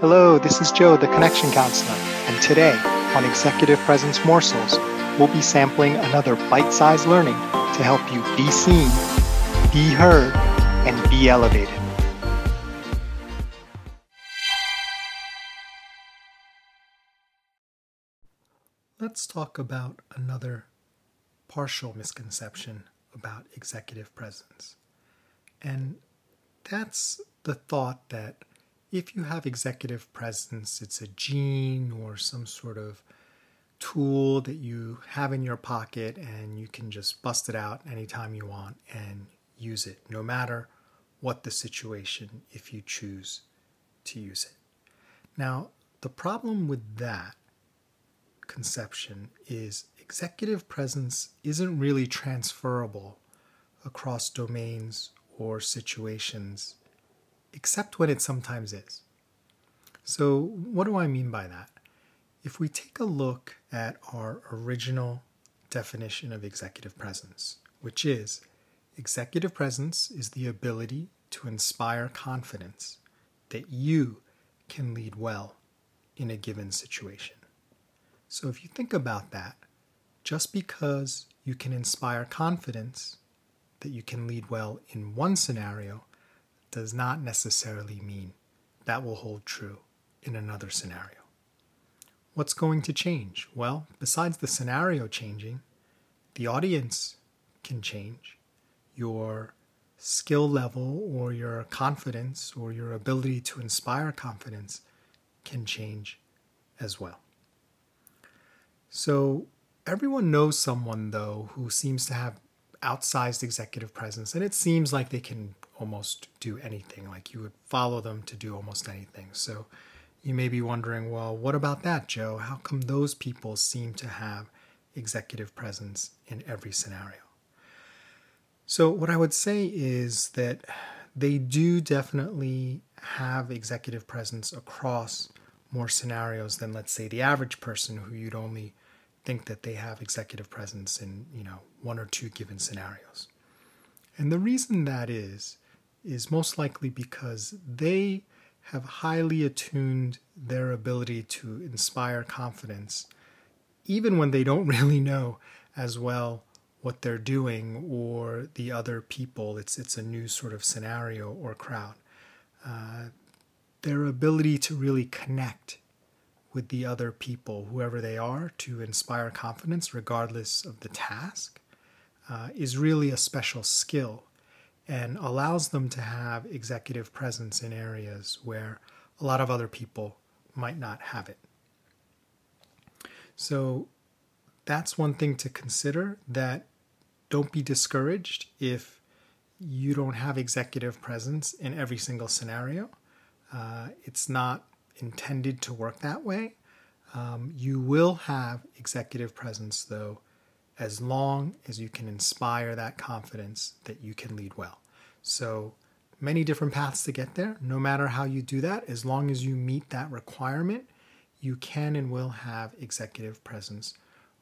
Hello, this is Joe, the Connection Counselor, and today on Executive Presence Morsels, we'll be sampling another bite sized learning to help you be seen, be heard, and be elevated. Let's talk about another partial misconception about executive presence. And that's the thought that if you have executive presence, it's a gene or some sort of tool that you have in your pocket and you can just bust it out anytime you want and use it, no matter what the situation, if you choose to use it. Now, the problem with that conception is executive presence isn't really transferable across domains or situations, except when it sometimes is. So, what do I mean by that? If we take a look at our original definition of executive presence, which is executive presence is the ability to inspire confidence that you can lead well in a given situation. So, if you think about that, just because you can inspire confidence that you can lead well in one scenario does not necessarily mean that will hold true in another scenario. What's going to change? Well, besides the scenario changing, the audience can change. Your skill level or your confidence or your ability to inspire confidence can change as well. So, everyone knows someone, though, who seems to have outsized executive presence, and it seems like they can almost do anything. Like you would follow them to do almost anything. So, you may be wondering, well, what about that, Joe? How come those people seem to have executive presence in every scenario? So, what I would say is that they do definitely have executive presence across more scenarios than, let's say, the average person who you'd only think that they have executive presence in, you know, one or two given scenarios. And the reason that is, is most likely because they have highly attuned their ability to inspire confidence, even when they don't really know as well what they're doing or the other people. It's, it's a new sort of scenario or crowd. Uh, their ability to really connect with the other people, whoever they are, to inspire confidence, regardless of the task, uh, is really a special skill and allows them to have executive presence in areas where a lot of other people might not have it. So that's one thing to consider that don't be discouraged if you don't have executive presence in every single scenario. Uh, it's not intended to work that way. Um, you will have executive presence, though, as long as you can inspire that confidence that you can lead well. So, many different paths to get there. No matter how you do that, as long as you meet that requirement, you can and will have executive presence,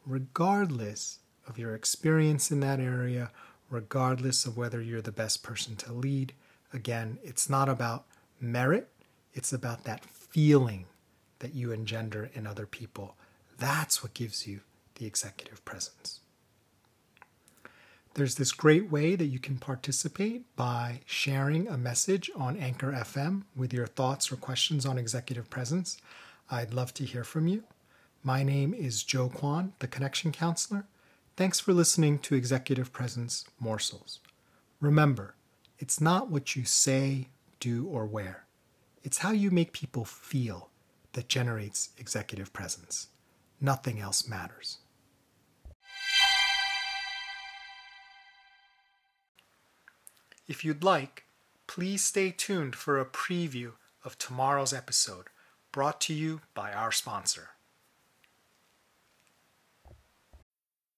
regardless of your experience in that area, regardless of whether you're the best person to lead. Again, it's not about merit, it's about that feeling that you engender in other people. That's what gives you the executive presence. There's this great way that you can participate by sharing a message on Anchor FM with your thoughts or questions on executive presence. I'd love to hear from you. My name is Joe Kwan, the Connection Counselor. Thanks for listening to Executive Presence Morsels. Remember, it's not what you say, do, or wear, it's how you make people feel that generates executive presence. Nothing else matters. If you'd like, please stay tuned for a preview of tomorrow's episode brought to you by our sponsor.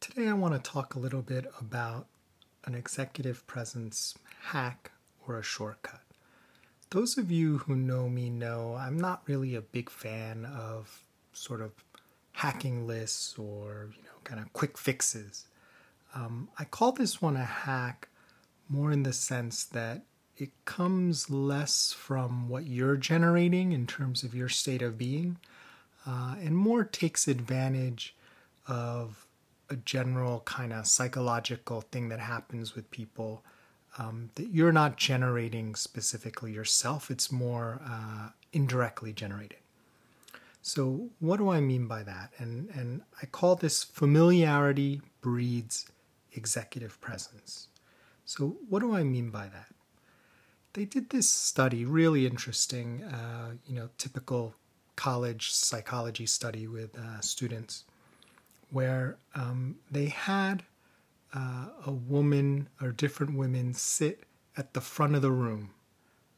Today, I want to talk a little bit about an executive presence hack or a shortcut. Those of you who know me know I'm not really a big fan of sort of hacking lists or you know kind of quick fixes. Um, I call this one a hack more in the sense that it comes less from what you're generating in terms of your state of being, uh, and more takes advantage of a general kind of psychological thing that happens with people um, that you're not generating specifically yourself, it's more uh, indirectly generated. So, what do I mean by that? And, and I call this familiarity breeds executive presence. So, what do I mean by that? They did this study, really interesting, uh, you know, typical college psychology study with uh, students where um, they had uh, a woman or different women sit at the front of the room.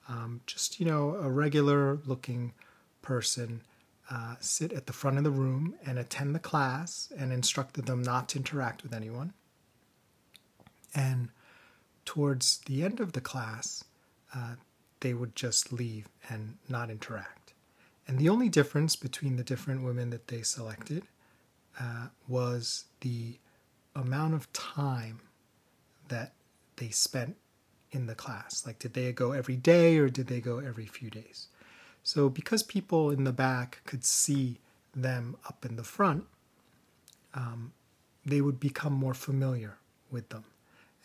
Um, just, you know, a regular looking person uh, sit at the front of the room and attend the class and instructed them not to interact with anyone. And towards the end of the class, uh, they would just leave and not interact. And the only difference between the different women that they selected uh, was the amount of time that they spent in the class. Like, did they go every day or did they go every few days? So, because people in the back could see them up in the front, um, they would become more familiar with them.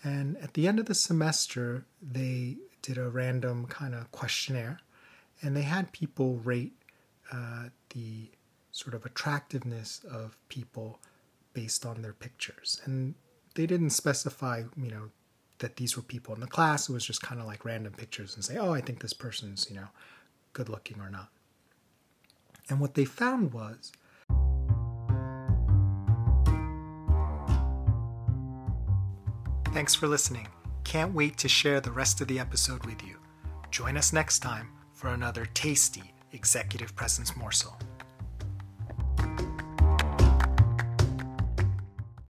And at the end of the semester, they did a random kind of questionnaire and they had people rate uh, the sort of attractiveness of people based on their pictures. And they didn't specify, you know, that these were people in the class. It was just kind of like random pictures and say, oh, I think this person's, you know, good looking or not. And what they found was Thanks for listening. Can't wait to share the rest of the episode with you. Join us next time for another tasty executive presence morsel.